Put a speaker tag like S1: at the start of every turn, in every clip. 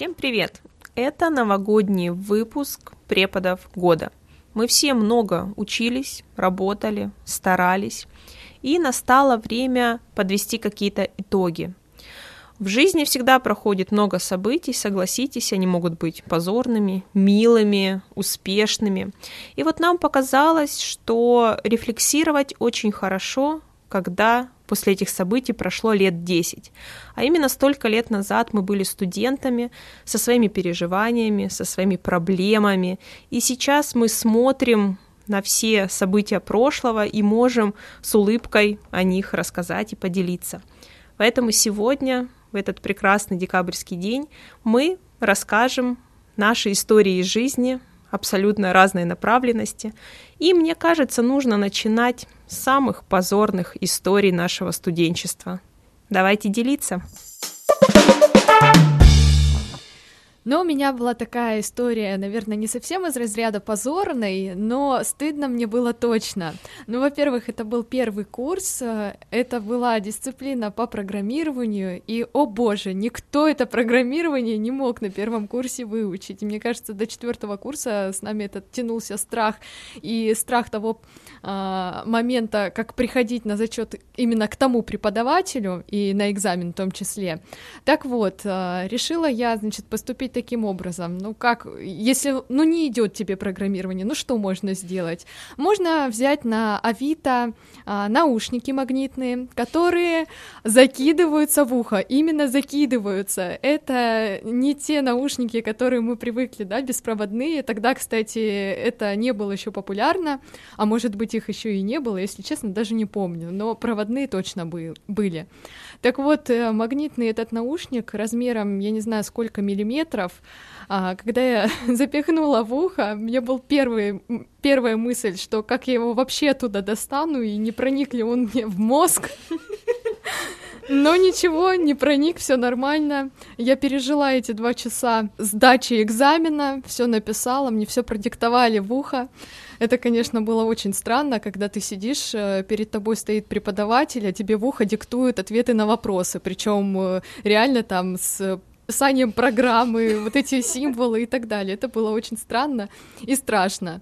S1: Всем привет! Это новогодний выпуск преподов года. Мы все много учились, работали, старались, и настало время подвести какие-то итоги. В жизни всегда проходит много событий, согласитесь, они могут быть позорными, милыми, успешными. И вот нам показалось, что рефлексировать очень хорошо, когда после этих событий прошло лет 10. А именно столько лет назад мы были студентами со своими переживаниями, со своими проблемами. И сейчас мы смотрим на все события прошлого и можем с улыбкой о них рассказать и поделиться. Поэтому сегодня, в этот прекрасный декабрьский день, мы расскажем наши истории из жизни, абсолютно разной направленности. И мне кажется, нужно начинать с самых позорных историй нашего студенчества. Давайте делиться.
S2: Но у меня была такая история, наверное, не совсем из разряда позорной, но стыдно мне было точно. Ну, во-первых, это был первый курс, э, это была дисциплина по программированию, и, о боже, никто это программирование не мог на первом курсе выучить. И мне кажется, до четвертого курса с нами этот тянулся страх, и страх того э, момента, как приходить на зачет именно к тому преподавателю и на экзамен в том числе. Так вот, э, решила я, значит, поступить поступить таким образом? Ну как, если, ну не идет тебе программирование, ну что можно сделать? Можно взять на Авито а, наушники магнитные, которые закидываются в ухо, именно закидываются. Это не те наушники, которые мы привыкли, да, беспроводные. Тогда, кстати, это не было еще популярно, а может быть их еще и не было, если честно, даже не помню, но проводные точно были. Так вот, э, магнитный этот наушник размером, я не знаю, сколько миллиметров, а, когда я запихнула в ухо, у меня был первый, первая мысль, что как я его вообще оттуда достану, и не проник ли он мне в мозг. Но ничего, не проник, все нормально. Я пережила эти два часа сдачи экзамена, все написала, мне все продиктовали в ухо. Это, конечно, было очень странно, когда ты сидишь, э, перед тобой стоит преподаватель, а тебе в ухо диктуют ответы на вопросы, причем э, реально там с описанием программы, вот эти символы и так далее. Это было очень странно и страшно.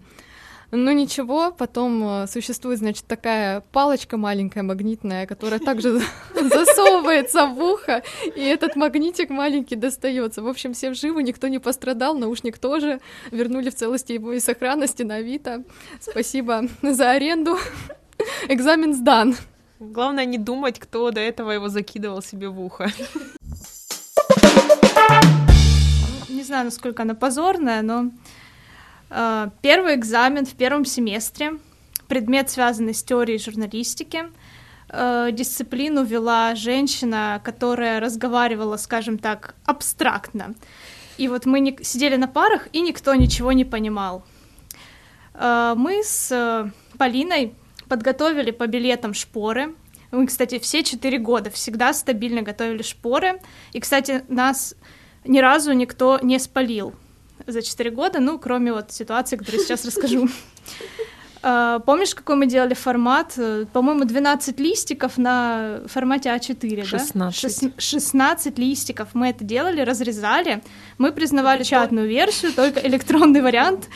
S2: Ну ничего, потом э, существует, значит, такая палочка маленькая магнитная, которая также засовывается в ухо, и этот магнитик маленький достается. В общем, все живы, никто не пострадал, наушник тоже. Вернули в целости его и сохранности на Авито. Спасибо за аренду. Экзамен сдан.
S1: Главное не думать, кто до этого его закидывал себе в ухо.
S3: Не знаю, насколько она позорная, но Э, первый экзамен в первом семестре, предмет, связанный с теорией журналистики. Э, дисциплину вела женщина, которая разговаривала, скажем так, абстрактно. И вот мы не... сидели на парах, и никто ничего не понимал. Э, мы с Полиной подготовили по билетам шпоры. Мы, кстати, все четыре года всегда стабильно готовили шпоры. И, кстати, нас ни разу никто не спалил за 4 года, ну, кроме вот ситуации, которую сейчас расскажу. А, помнишь, какой мы делали формат? По-моему, 12 листиков на формате А4,
S1: 16.
S3: да? 16 листиков. Мы это делали, разрезали. Мы признавали печатную версию, только электронный вариант.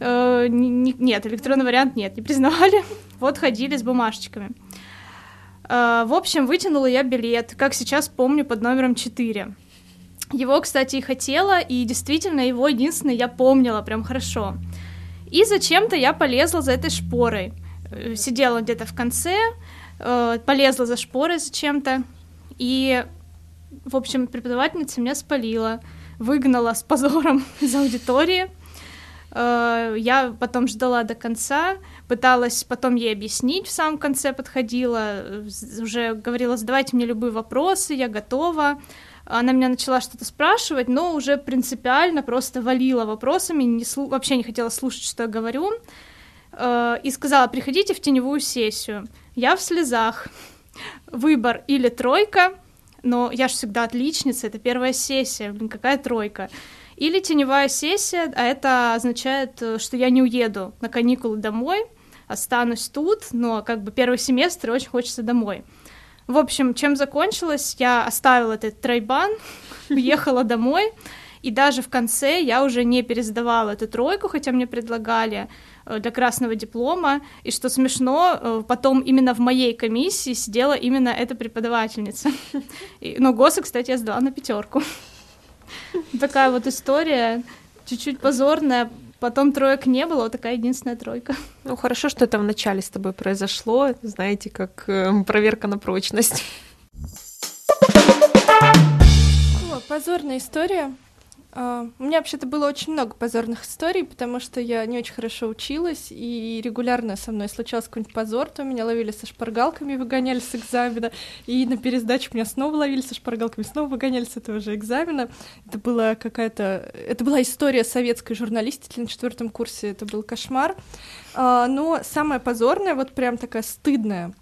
S3: Э, нет, электронный вариант нет, не признавали. Вот ходили с бумажечками. А, в общем, вытянула я билет, как сейчас помню, под номером 4. Его, кстати, и хотела, и действительно его единственное я помнила прям хорошо. И зачем-то я полезла за этой шпорой. Э, сидела где-то в конце, э, полезла за шпорой зачем-то, и, в общем, преподавательница меня спалила, выгнала с позором из аудитории. Э, я потом ждала до конца, пыталась потом ей объяснить, в самом конце подходила, уже говорила, задавайте мне любые вопросы, я готова она меня начала что-то спрашивать, но уже принципиально просто валила вопросами, не слу... вообще не хотела слушать, что я говорю, э, и сказала, приходите в теневую сессию. Я в слезах. Выбор или тройка, но я же всегда отличница, это первая сессия, блин, какая тройка. Или теневая сессия, а это означает, э, что я не уеду на каникулы домой, останусь тут, но как бы первый семестр очень хочется домой. В общем, чем закончилось, я оставила этот тройбан, уехала домой, и даже в конце я уже не пересдавала эту тройку, хотя мне предлагали э, для красного диплома, и что смешно, э, потом именно в моей комиссии сидела именно эта преподавательница. Но ГОСы, кстати, я сдала на пятерку. Такая вот история, чуть-чуть позорная, потом троек не было, вот такая единственная тройка.
S1: Ну, хорошо, что это в начале с тобой произошло, знаете, как э, проверка на прочность.
S4: О, позорная история. А, у меня вообще-то было очень много позорных историй, потому что я не очень хорошо училась, и регулярно со мной случался какой-нибудь позор, то меня ловили со шпаргалками, выгоняли с экзамена, и на пересдаче меня снова ловили со шпаргалками, снова выгоняли с этого же экзамена. Это была какая-то... Это была история советской журналистики на четвертом курсе, это был кошмар. А, но самое позорное, вот прям такая стыдная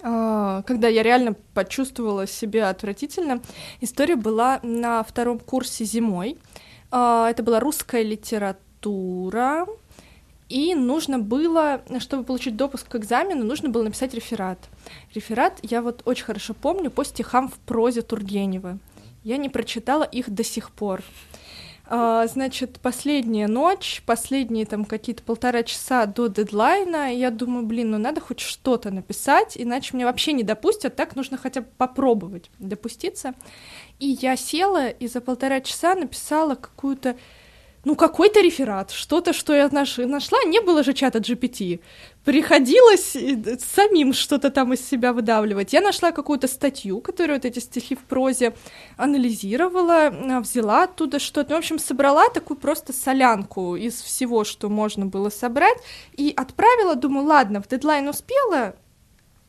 S4: когда я реально почувствовала себя отвратительно. История была на втором курсе зимой. А, это была русская литература. И нужно было, чтобы получить допуск к экзамену, нужно было написать реферат. Реферат я вот очень хорошо помню по стихам в прозе Тургенева. Я не прочитала их до сих пор. А, значит, последняя ночь, последние там какие-то полтора часа до дедлайна, я думаю, блин, ну надо хоть что-то написать, иначе меня вообще не допустят, так нужно хотя бы попробовать допуститься. И я села и за полтора часа написала какую-то ну, какой-то реферат, что-то, что я нашла, не было же чата GPT. Приходилось э, самим что-то там из себя выдавливать. Я нашла какую-то статью, которую вот эти стихи в прозе анализировала, а, взяла оттуда что-то. В общем, собрала такую просто солянку из всего, что можно было собрать, и отправила, думаю, ладно, в дедлайн успела,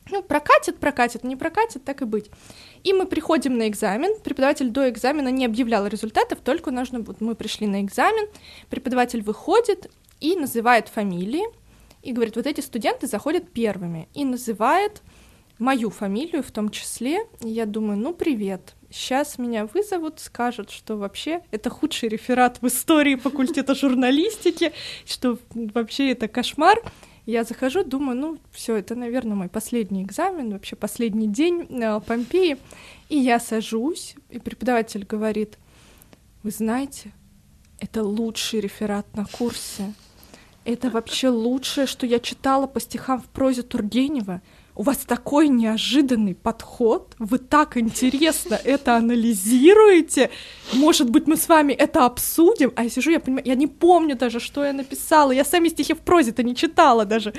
S4: ну, прокатит, прокатит, не прокатит, так и быть. И мы приходим на экзамен, преподаватель до экзамена не объявлял результатов, только нужно, вот мы пришли на экзамен, преподаватель выходит и называет фамилии, и говорит, вот эти студенты заходят первыми, и называет мою фамилию в том числе, и я думаю, ну, привет, сейчас меня вызовут, скажут, что вообще это худший реферат в истории факультета журналистики, что вообще это кошмар, я захожу, думаю, ну, все, это, наверное, мой последний экзамен, вообще последний день на Помпеи. И я сажусь, и преподаватель говорит, вы знаете, это лучший реферат на курсе. Это вообще лучшее, что я читала по стихам в прозе Тургенева у вас такой неожиданный подход, вы так интересно это анализируете, может быть, мы с вами это обсудим, а я сижу, я понимаю, я не помню даже, что я написала, я сами стихи в прозе-то не читала даже,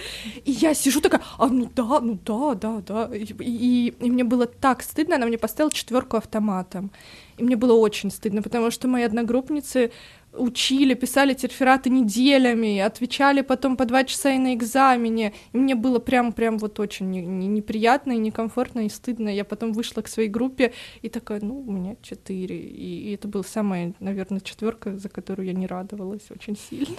S4: и я сижу такая, а ну да, ну да, да, да, и, и, и мне было так стыдно, она мне поставила четверку автоматом, и мне было очень стыдно, потому что мои одногруппницы учили, писали эти рефераты неделями, отвечали потом по два часа и на экзамене. И мне было прям-прям вот очень не, не, неприятно и некомфортно и стыдно. Я потом вышла к своей группе и такая, ну, у меня четыре. И, и это была самая, наверное, четверка, за которую я не радовалась очень сильно.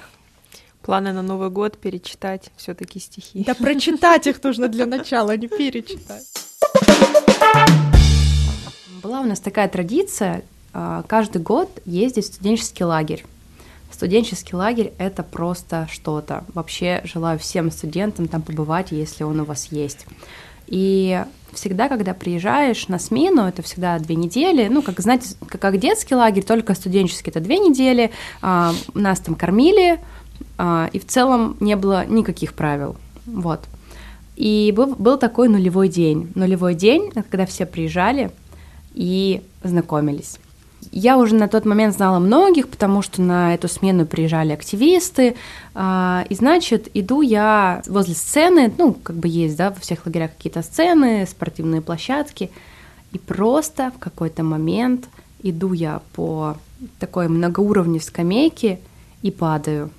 S1: Планы на Новый год перечитать все-таки стихи.
S4: Да прочитать их нужно для начала, а не перечитать.
S5: Была у нас такая традиция, каждый год ездить в студенческий лагерь. Студенческий лагерь — это просто что-то. Вообще желаю всем студентам там побывать, если он у вас есть. И всегда, когда приезжаешь на смену, это всегда две недели, ну, как знаете, как детский лагерь, только студенческий это две недели, а, нас там кормили, а, и в целом не было никаких правил, вот. И был, был такой нулевой день. Нулевой день, когда все приезжали и знакомились. Я уже на тот момент знала многих, потому что на эту смену приезжали активисты, а, и значит, иду я возле сцены, ну, как бы есть, да, во всех лагерях какие-то сцены, спортивные площадки, и просто в какой-то момент иду я по такой многоуровневой скамейке и падаю,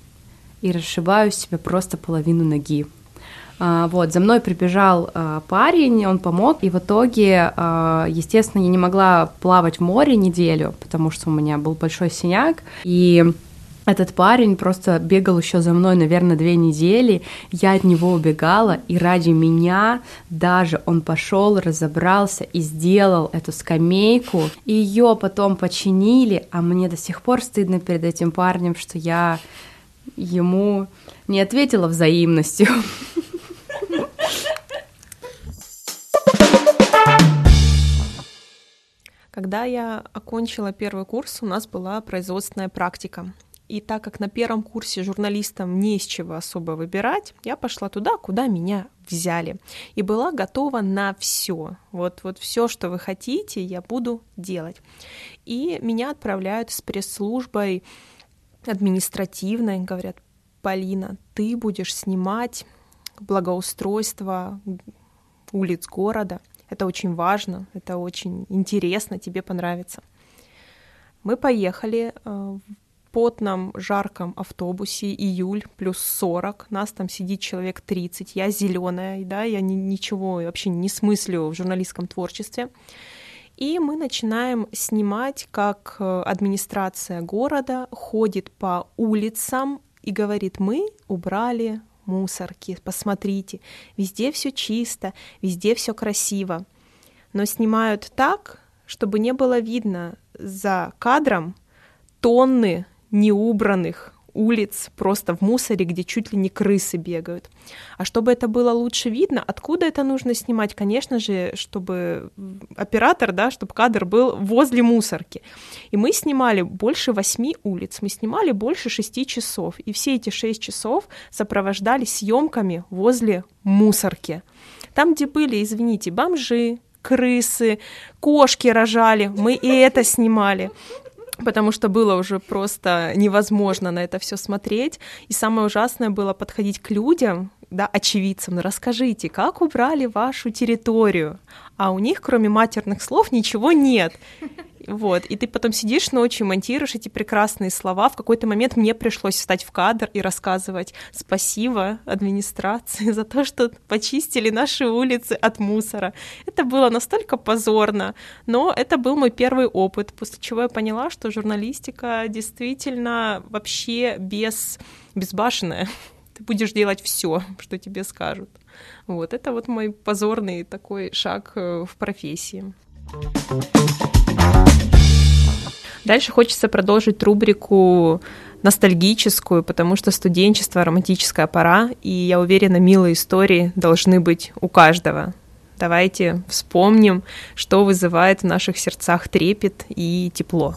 S5: и расшибаю себе просто половину ноги. А, вот, за мной прибежал а, парень, он помог, и в итоге, а, естественно, я не могла плавать в море неделю, потому что у меня был большой синяк, и этот парень просто бегал еще за мной, наверное, две недели. Я от него убегала, и ради меня даже он пошел, разобрался и сделал эту скамейку. И ее потом починили, а мне до сих пор стыдно перед этим парнем, что я ему не ответила взаимностью.
S1: Когда я окончила первый курс, у нас была производственная практика. И так как на первом курсе журналистам не из чего особо выбирать, я пошла туда, куда меня взяли. И была готова на все. Вот, вот все, что вы хотите, я буду делать. И меня отправляют с пресс-службой административной, говорят, Полина, ты будешь снимать благоустройство улиц города. Это очень важно, это очень интересно, тебе понравится. Мы поехали э, в потном, жарком автобусе, июль, плюс 40, нас там сидит человек 30, я зеленая, да, я ни, ничего вообще не смыслю в журналистском творчестве. И мы начинаем снимать, как э, администрация города ходит по улицам и говорит, мы убрали мусорки, посмотрите, везде все чисто, везде все красиво. Но снимают так, чтобы не было видно за кадром тонны неубранных улиц просто в мусоре, где чуть ли не крысы бегают. А чтобы это было лучше видно, откуда это нужно снимать? Конечно же, чтобы оператор, да, чтобы кадр был возле мусорки. И мы снимали больше восьми улиц, мы снимали больше шести часов. И все эти шесть часов сопровождались съемками возле мусорки. Там, где были, извините, бомжи, крысы, кошки рожали, мы и это снимали потому что было уже просто невозможно на это все смотреть. И самое ужасное было подходить к людям, да, очевидцам, ну расскажите, как убрали вашу территорию, а у них, кроме матерных слов, ничего нет. Вот, и ты потом сидишь ночью, монтируешь эти прекрасные слова. В какой-то момент мне пришлось встать в кадр и рассказывать спасибо администрации за то, что почистили наши улицы от мусора. Это было настолько позорно, но это был мой первый опыт, после чего я поняла, что журналистика действительно вообще без безбашенная ты будешь делать все, что тебе скажут. Вот это вот мой позорный такой шаг э, в профессии. Дальше хочется продолжить рубрику ностальгическую, потому что студенчество, романтическая пора, и я уверена, милые истории должны быть у каждого. Давайте вспомним, что вызывает в наших сердцах трепет и тепло.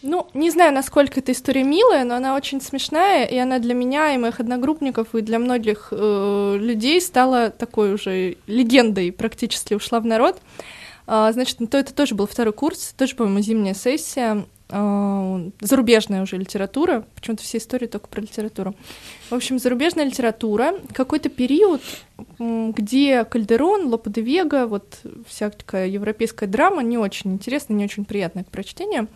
S4: Ну, не знаю, насколько эта история милая, но она очень смешная, и она для меня и моих одногруппников, и для многих э, людей стала такой уже легендой, практически ушла в народ. Значит, ну, то это тоже был второй курс, тоже, по-моему, зимняя сессия, а, зарубежная уже литература, почему-то все истории только про литературу. В общем, зарубежная литература, какой-то период, где Кальдерон, Лопе де Вега, вот всякая европейская драма не очень интересная, не очень приятная к прочтению.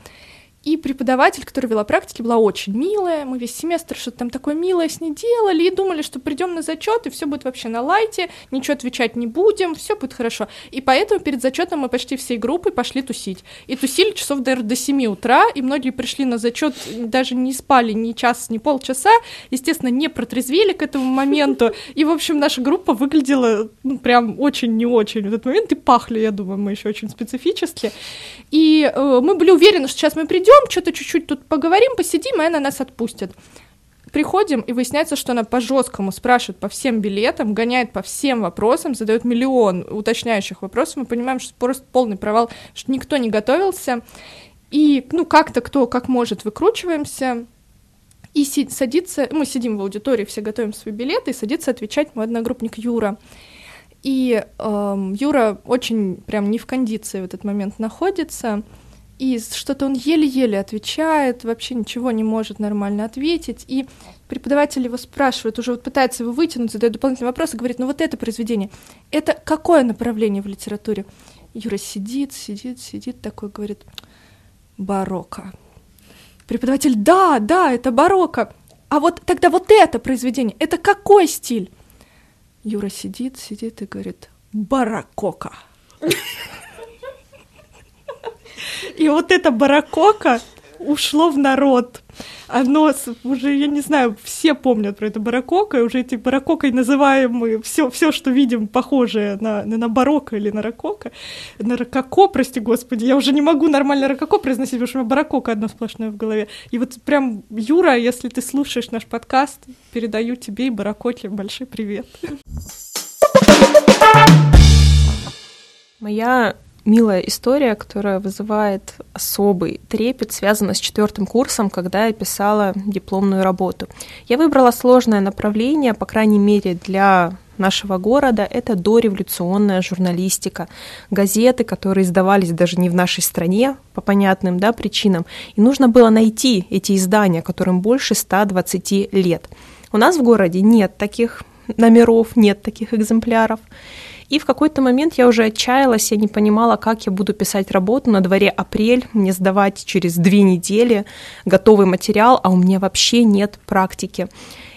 S4: И преподаватель, которая вела практики, была очень милая. Мы весь семестр что-то там такое милое с ней делали и думали, что придем на зачет, и все будет вообще на лайте, ничего отвечать не будем, все будет хорошо. И поэтому перед зачетом мы почти всей группой пошли тусить. И тусили часов, наверное, до 7 утра, и многие пришли на зачет, даже не спали ни час, ни полчаса, естественно, не протрезвели к этому моменту. И, в общем, наша группа выглядела ну, прям очень не очень в этот момент, и пахли, я думаю, мы еще очень специфически. И э, мы были уверены, что сейчас мы придем, пойдем, что-то чуть-чуть тут поговорим, посидим, и она нас отпустит. Приходим, и выясняется, что она по-жесткому спрашивает по всем билетам, гоняет по всем вопросам, задает миллион уточняющих вопросов. Мы понимаем, что просто полный провал, что никто не готовился. И, ну, как-то кто как может выкручиваемся. И си- садится, мы сидим в аудитории, все готовим свои билеты, и садится отвечать мой одногруппник Юра. И эм, Юра очень прям не в кондиции в этот момент находится и что-то он еле-еле отвечает, вообще ничего не может нормально ответить, и преподаватель его спрашивает, уже вот пытается его вытянуть, задает дополнительный вопрос и говорит, ну вот это произведение, это какое направление в литературе? Юра сидит, сидит, сидит такой, говорит, барокко. Преподаватель, да, да, это барокко. А вот тогда вот это произведение, это какой стиль? Юра сидит, сидит и говорит, барокко. И вот это баракока ушло в народ. Оно уже, я не знаю, все помнят про это барокко, и уже эти бароккой называем мы все, все, что видим, похожее на, на, на барокко или на рококо. На рококо, прости господи, я уже не могу нормально рококо произносить, потому что у меня барокко одно сплошное в голове. И вот прям, Юра, если ты слушаешь наш подкаст, передаю тебе и барококе большой привет.
S1: Моя милая история, которая вызывает особый трепет, связана с четвертым курсом, когда я писала дипломную работу. Я выбрала сложное направление, по крайней мере, для нашего города, это дореволюционная журналистика, газеты, которые издавались даже не в нашей стране по понятным да, причинам, и нужно было найти эти издания, которым больше 120 лет. У нас в городе нет таких номеров, нет таких экземпляров. И в какой-то момент я уже отчаялась, я не понимала, как я буду писать работу. На дворе апрель, мне сдавать через две недели готовый материал, а у меня вообще нет практики.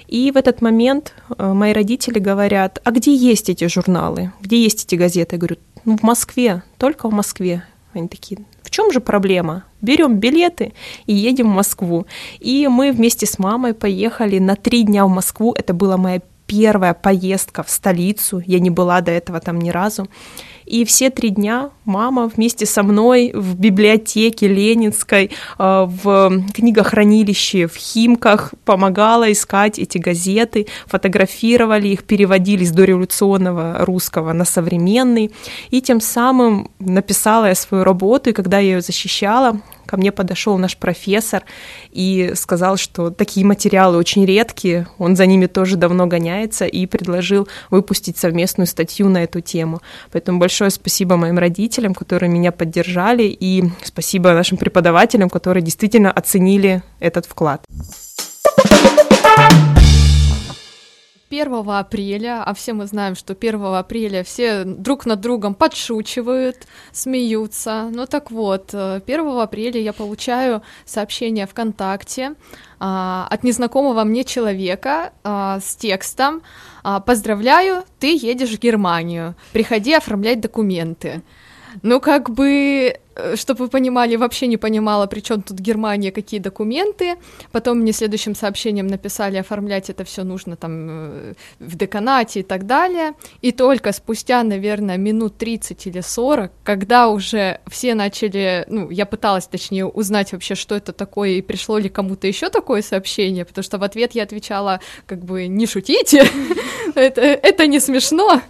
S1: И в этот момент э, мои родители говорят, а где есть эти журналы, где есть эти газеты? Я говорю, ну в Москве, только в Москве. Они такие, в чем же проблема? Берем билеты и едем в Москву. И мы вместе с мамой поехали на три дня в Москву. Это была моя первая поездка в столицу, я не была до этого там ни разу. И все три дня мама вместе со мной в библиотеке Ленинской, э, в книгохранилище, в Химках помогала искать эти газеты, фотографировали их, переводили с дореволюционного русского на современный. И тем самым написала я свою работу, и когда я ее защищала, ко мне подошел наш профессор и сказал, что такие материалы очень редкие, он за ними тоже давно гоняется и предложил выпустить совместную статью на эту тему. Поэтому большое спасибо моим родителям, которые меня поддержали, и спасибо нашим преподавателям, которые действительно оценили этот вклад.
S2: 1 апреля, а все мы знаем, что 1 апреля все друг над другом подшучивают, смеются. Ну так вот, 1 э, апреля я получаю сообщение ВКонтакте а, от незнакомого мне человека а, с текстом а, «Поздравляю, ты едешь в Германию, приходи оформлять документы». Ну, как бы чтобы вы понимали, вообще не понимала, при чем тут Германия, какие документы. Потом мне следующим сообщением написали, оформлять это все нужно там э, в деканате и так далее. И только спустя, наверное, минут 30 или 40, когда уже все начали, ну, я пыталась, точнее, узнать вообще, что это такое, и пришло ли кому-то еще такое сообщение, потому что в ответ я отвечала, как бы, не шутите, это не смешно.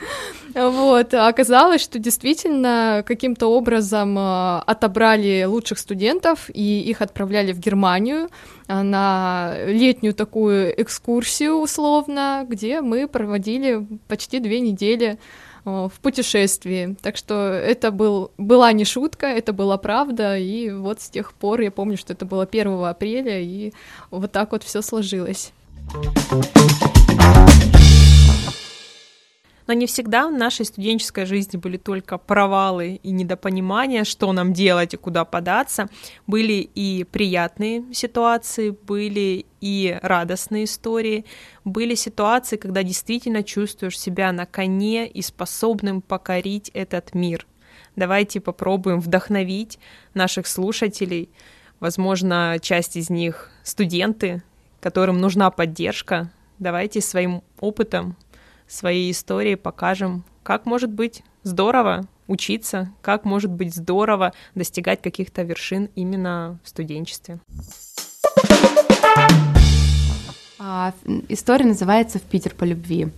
S2: Вот, а оказалось, что действительно каким-то образом э, отобрали лучших студентов и их отправляли в Германию э, на летнюю такую экскурсию условно, где мы проводили почти две недели в путешествии. Так что это был, была не шутка, это была правда, и вот с тех пор я помню, что это было 1 апреля, и вот так вот все сложилось.
S1: Но не всегда в нашей студенческой жизни были только провалы и недопонимания, что нам делать и куда податься. Были и приятные ситуации, были и радостные истории, были ситуации, когда действительно чувствуешь себя на коне и способным покорить этот мир. Давайте попробуем вдохновить наших слушателей. Возможно, часть из них студенты, которым нужна поддержка. Давайте своим опытом своей историей покажем, как может быть здорово учиться, как может быть здорово достигать каких-то вершин именно в студенчестве.
S5: А, история называется «В Питер по любви».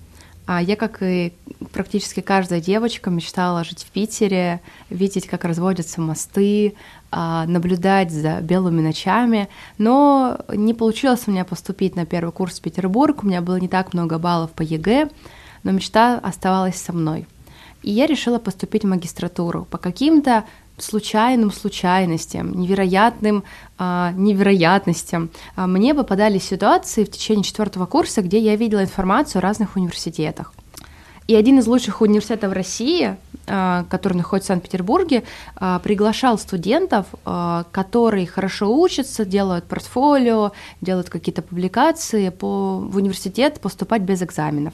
S5: А я, как и практически каждая девочка, мечтала жить в Питере, видеть, как разводятся мосты, а, наблюдать за белыми ночами, но не получилось у меня поступить на первый курс в Петербург, у меня было не так много баллов по ЕГЭ, но мечта оставалась со мной. И я решила поступить в магистратуру по каким-то случайным случайностям, невероятным а, невероятностям. А, мне попадали ситуации в течение четвертого курса, где я видела информацию о разных университетах. И один из лучших университетов России, а, который находится в Санкт-Петербурге, приглашал студентов, которые хорошо учатся, делают портфолио, делают какие-то публикации по, в университет поступать без экзаменов.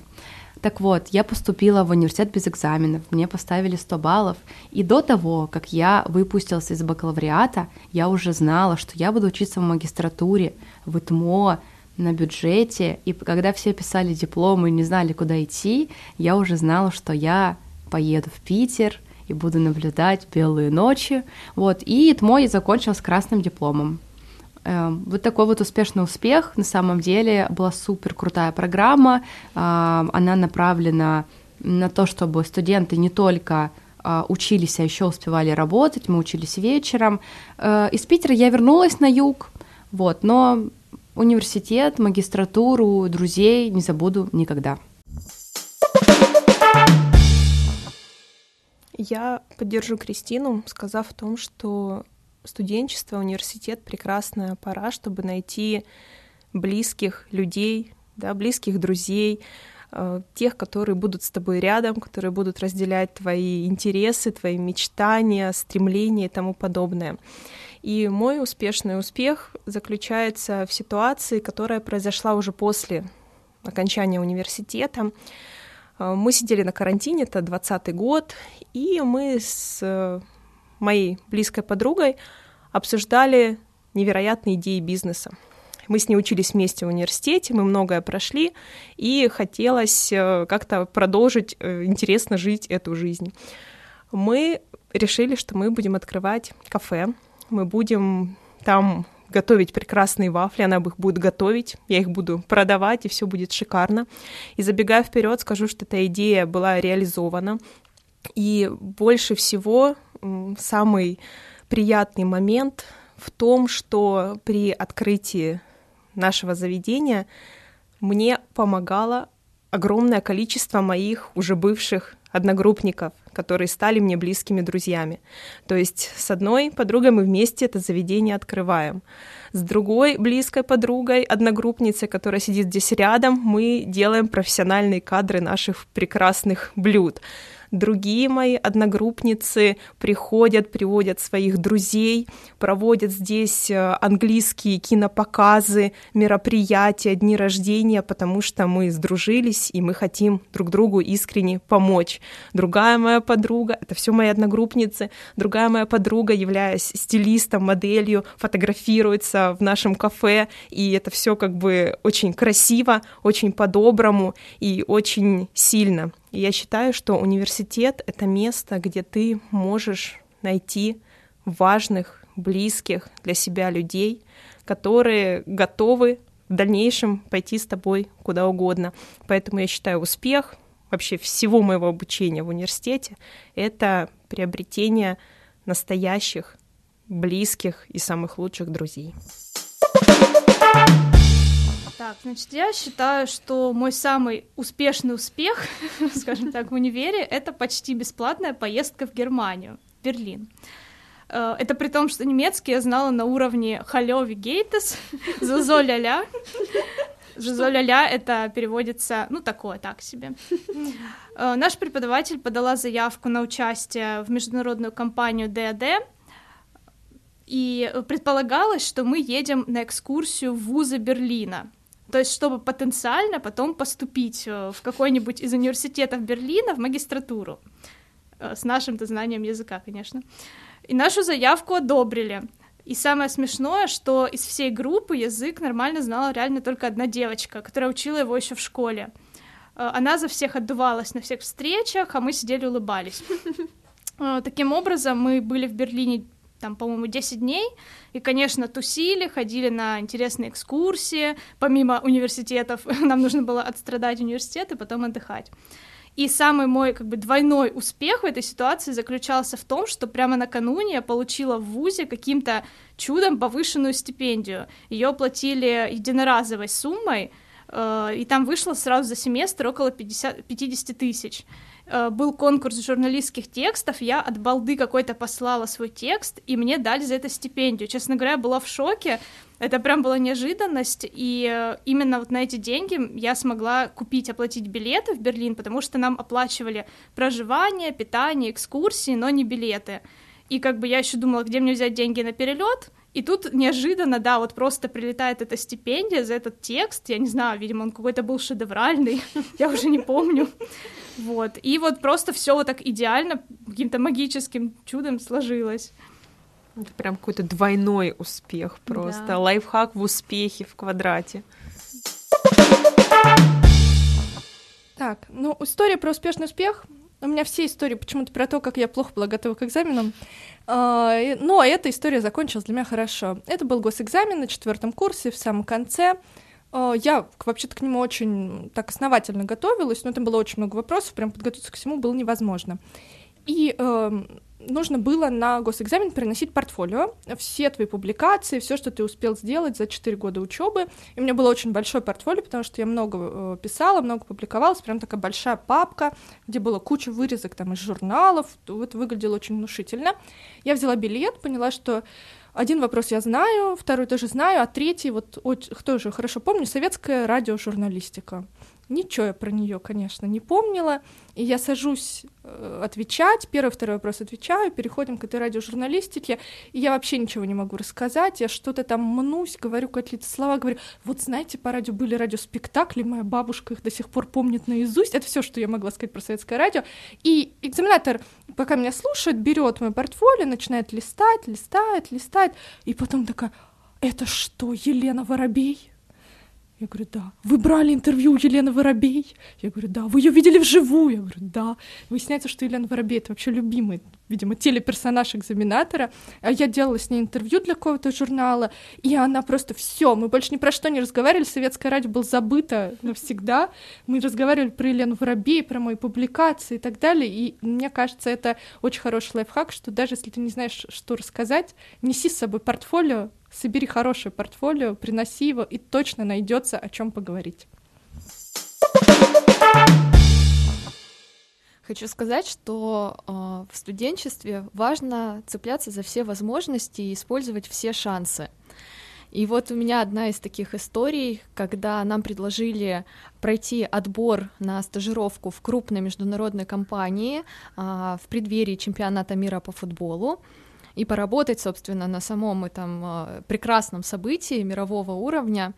S5: Так вот, я поступила в университет без экзаменов, мне поставили 100 баллов, и до того, как я выпустился из бакалавриата, я уже знала, что я буду учиться в магистратуре, в ИТМО, на бюджете, и когда все писали дипломы и не знали, куда идти, я уже знала, что я поеду в Питер и буду наблюдать белые ночи, вот, и ИТМО я закончила с красным дипломом. Эм, вот такой вот успешный успех. На самом деле была супер крутая программа. Она направлена на то, чтобы студенты не только а, учились, а еще успевали работать, мы учились вечером. Э, из Питера я вернулась на юг, вот, но университет, магистратуру, друзей не забуду никогда.
S1: Я поддержу Кристину, сказав о том, что студенчество, университет — прекрасная пора, чтобы найти близких людей, да, близких друзей, э, тех, которые будут с тобой рядом, которые будут разделять твои интересы, твои мечтания, стремления и тому подобное. И мой успешный успех заключается в ситуации, которая произошла уже после окончания университета. Э, мы сидели на карантине, это 20 год, и мы с моей близкой подругой обсуждали невероятные идеи бизнеса. Мы с ней учились вместе в университете, мы многое прошли, и хотелось э, как-то продолжить интересно жить эту жизнь. Мы решили, что мы будем открывать кафе, мы будем там готовить прекрасные вафли, она их будет готовить, я их буду продавать, и все будет шикарно. И забегая вперед, скажу, что эта идея была реализована. И больше всего самый приятный момент в том, что при открытии нашего заведения мне помогало огромное количество моих уже бывших одногруппников, которые стали мне близкими друзьями. То есть с одной подругой мы вместе это заведение открываем. С другой близкой подругой, одногруппницей, которая сидит здесь рядом, мы делаем профессиональные кадры наших прекрасных блюд другие мои одногруппницы приходят, приводят своих друзей, проводят здесь э, английские кинопоказы, мероприятия, дни рождения, потому что мы сдружились, и мы хотим друг другу искренне помочь. Другая моя подруга, это все мои одногруппницы, другая моя подруга, являясь стилистом, моделью, фотографируется в нашем кафе, и это все как бы очень красиво, очень по-доброму и очень сильно. И я считаю, что университет — это место, где ты можешь найти важных, близких для себя людей, которые готовы в дальнейшем пойти с тобой куда угодно. Поэтому я считаю успех вообще всего моего обучения в университете — это приобретение настоящих, близких и самых лучших друзей.
S3: Так, значит, я считаю, что мой самый успешный успех, скажем так, в универе, это почти бесплатная поездка в Германию, в Берлин. Э, это при том, что немецкий я знала на уровне халёви гейтес, зозо-ля-ля. Зозо-ля-ля это переводится, ну, такое, так себе. Э, наш преподаватель подала заявку на участие в международную компанию ДАД, и предполагалось, что мы едем на экскурсию в вузы Берлина. То есть, чтобы потенциально потом поступить э, в какой-нибудь из университетов Берлина в магистратуру. Э, с нашим-то знанием языка, конечно. И нашу заявку одобрили. И самое смешное, что из всей группы язык нормально знала реально только одна девочка, которая учила его еще в школе. Э, она за всех отдувалась на всех встречах, а мы сидели улыбались. Таким образом, мы были в Берлине там, по-моему, 10 дней, и, конечно, тусили, ходили на интересные экскурсии, помимо университетов, нам нужно было отстрадать университет и потом отдыхать. И самый мой как бы двойной успех в этой ситуации заключался в том, что прямо накануне я получила в ВУЗе каким-то чудом повышенную стипендию. Ее оплатили единоразовой суммой, э, и там вышло сразу за семестр около 50, 50 тысяч. Э, был конкурс журналистских текстов, я от балды какой-то послала свой текст, и мне дали за это стипендию. Честно говоря, я была в шоке, это прям была неожиданность, и э, именно вот на эти деньги я смогла купить, оплатить билеты в Берлин, потому что нам оплачивали проживание, питание, экскурсии, но не билеты. И как бы я еще думала, где мне взять деньги на перелет, и тут неожиданно, да, вот просто прилетает эта стипендия за этот текст, я не знаю, видимо, он какой-то был шедевральный, я уже не помню. Вот. И вот просто все вот так идеально, каким-то магическим чудом сложилось.
S1: Это прям какой-то двойной успех просто. Да. Лайфхак в успехе в квадрате.
S4: Так, ну, история про успешный успех. У меня все истории почему-то про то, как я плохо была готова к экзаменам. А, но эта история закончилась для меня хорошо. Это был госэкзамен на четвертом курсе в самом конце. А, я вообще-то к нему очень так основательно готовилась, но там было очень много вопросов, прям подготовиться к всему было невозможно. И э, нужно было на госэкзамен приносить портфолио, все твои публикации, все, что ты успел сделать за 4 года учебы. И у меня было очень большое портфолио, потому что я много э, писала, много публиковалась, прям такая большая папка, где было куча вырезок там из журналов, вот выглядело очень внушительно. Я взяла билет, поняла, что один вопрос я знаю, второй тоже знаю, а третий, вот кто же хорошо помню, советская радиожурналистика. Ничего я про нее, конечно, не помнила. И я сажусь э, отвечать, первый, второй вопрос отвечаю, переходим к этой радиожурналистике, и я вообще ничего не могу рассказать, я что-то там мнусь, говорю какие-то слова, говорю, вот знаете, по радио были радиоспектакли, моя бабушка их до сих пор помнит наизусть, это все, что я могла сказать про советское радио, и экзаменатор, пока меня слушает, берет мое портфолио, начинает листать, листает, листает, и потом такая, это что, Елена Воробей? Я говорю, да. Вы брали интервью у Елены Воробей? Я говорю, да. Вы ее видели вживую? Я говорю, да. Выясняется, что Елена Воробей — это вообще любимый, видимо, телеперсонаж экзаменатора. А я делала с ней интервью для какого-то журнала, и она просто все, мы больше ни про что не разговаривали, советское радио было забыто навсегда. Мы разговаривали про Елену Воробей, про мои публикации и так далее, и мне кажется, это очень хороший лайфхак, что даже если ты не знаешь, что рассказать, неси с собой портфолио, собери хорошее портфолио, приноси его, и точно найдется о чем поговорить.
S2: Хочу сказать, что э, в студенчестве важно цепляться за все возможности и использовать все шансы. И вот у меня одна из таких историй, когда нам предложили пройти отбор на стажировку в крупной международной компании э, в преддверии чемпионата мира по футболу и поработать, собственно, на самом этом а, прекрасном событии мирового уровня.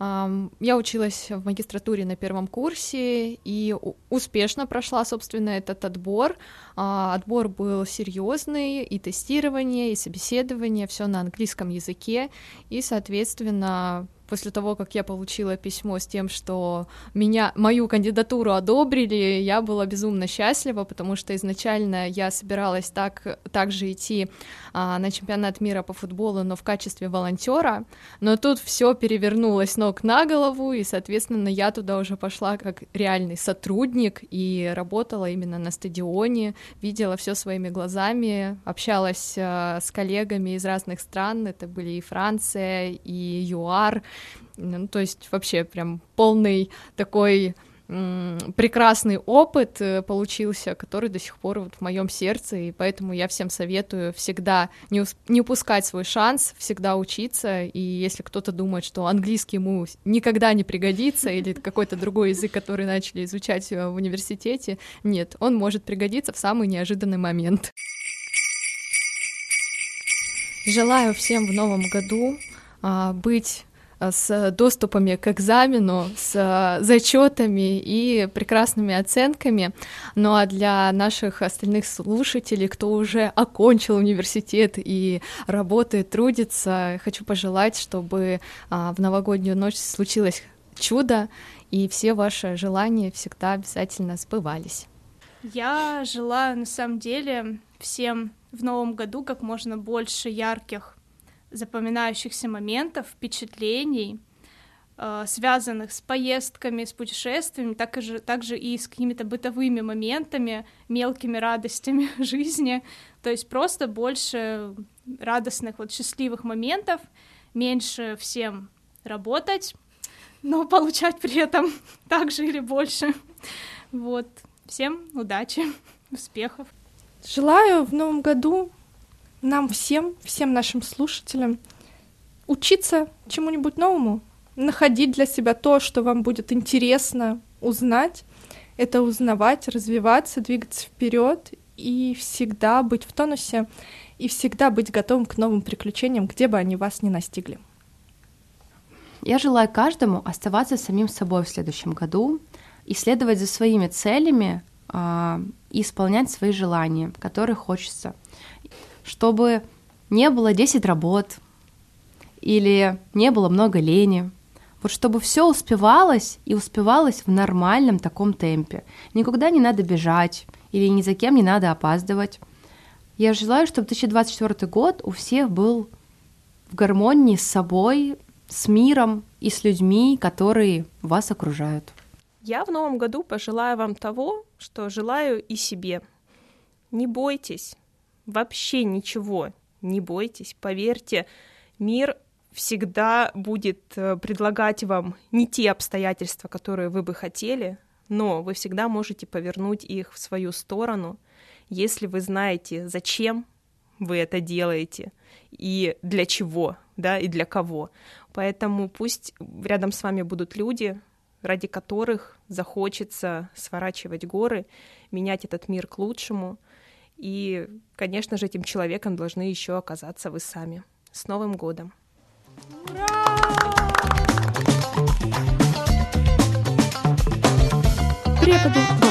S2: Я училась в магистратуре на первом курсе и успешно прошла, собственно, этот отбор. А, отбор был серьезный, и тестирование, и собеседование, все на английском языке, и, соответственно, после того, как я получила письмо с тем, что меня, мою кандидатуру одобрили, я была безумно счастлива, потому что изначально я собиралась так, также идти а, на чемпионат мира по футболу, но в качестве волонтера, но тут все перевернулось ног на голову, и, соответственно, я туда уже пошла как реальный сотрудник и работала именно на стадионе, видела все своими глазами, общалась а, с коллегами из разных стран, это были и Франция, и ЮАР, ну, то есть вообще прям полный такой прекрасный опыт э, получился, который до сих пор вот в моем сердце, и поэтому я всем советую всегда не, не упускать свой шанс, всегда учиться, и если кто-то думает, что английский ему никогда не пригодится, или какой-то другой язык, который начали изучать э, в университете, нет, он может пригодиться в самый неожиданный момент. Желаю всем в новом году а, быть с доступами к экзамену, с э, зачетами и прекрасными оценками. Ну а для наших остальных слушателей, кто уже окончил университет и работает, трудится, хочу пожелать, чтобы а, в новогоднюю ночь случилось чудо, и все ваши желания всегда обязательно сбывались.
S3: Я желаю на самом деле всем в новом году как можно больше ярких запоминающихся моментов, впечатлений, э, связанных с поездками, с путешествиями, так же, также и с какими-то бытовыми моментами, мелкими радостями жизни. То есть просто больше радостных, вот счастливых моментов, меньше всем работать, но получать при этом так же или больше. Вот. Всем удачи, успехов.
S4: Желаю в новом году нам всем, всем нашим слушателям учиться чему-нибудь новому, находить для себя то, что вам будет интересно узнать, это узнавать, развиваться, двигаться вперед и всегда быть в тонусе и всегда быть готовым к новым приключениям, где бы они вас ни настигли.
S5: Я желаю каждому оставаться самим собой в следующем году, исследовать за своими целями э, и исполнять свои желания, которые хочется чтобы не было 10 работ или не было много лени. Вот чтобы все успевалось и успевалось в нормальном таком темпе. Никуда не надо бежать или ни за кем не надо опаздывать. Я желаю, чтобы 2024 год у всех был в гармонии с собой, с миром и с людьми, которые вас окружают.
S1: Я в новом году пожелаю вам того, что желаю и себе. Не бойтесь, вообще ничего, не бойтесь, поверьте, мир всегда будет э, предлагать вам не те обстоятельства, которые вы бы хотели, но вы всегда можете повернуть их в свою сторону, если вы знаете, зачем вы это делаете и для чего, да, и для кого. Поэтому пусть рядом с вами будут люди, ради которых захочется сворачивать горы, менять этот мир к лучшему. И, конечно же, этим человеком должны еще оказаться вы сами. С Новым годом!
S4: Преподы,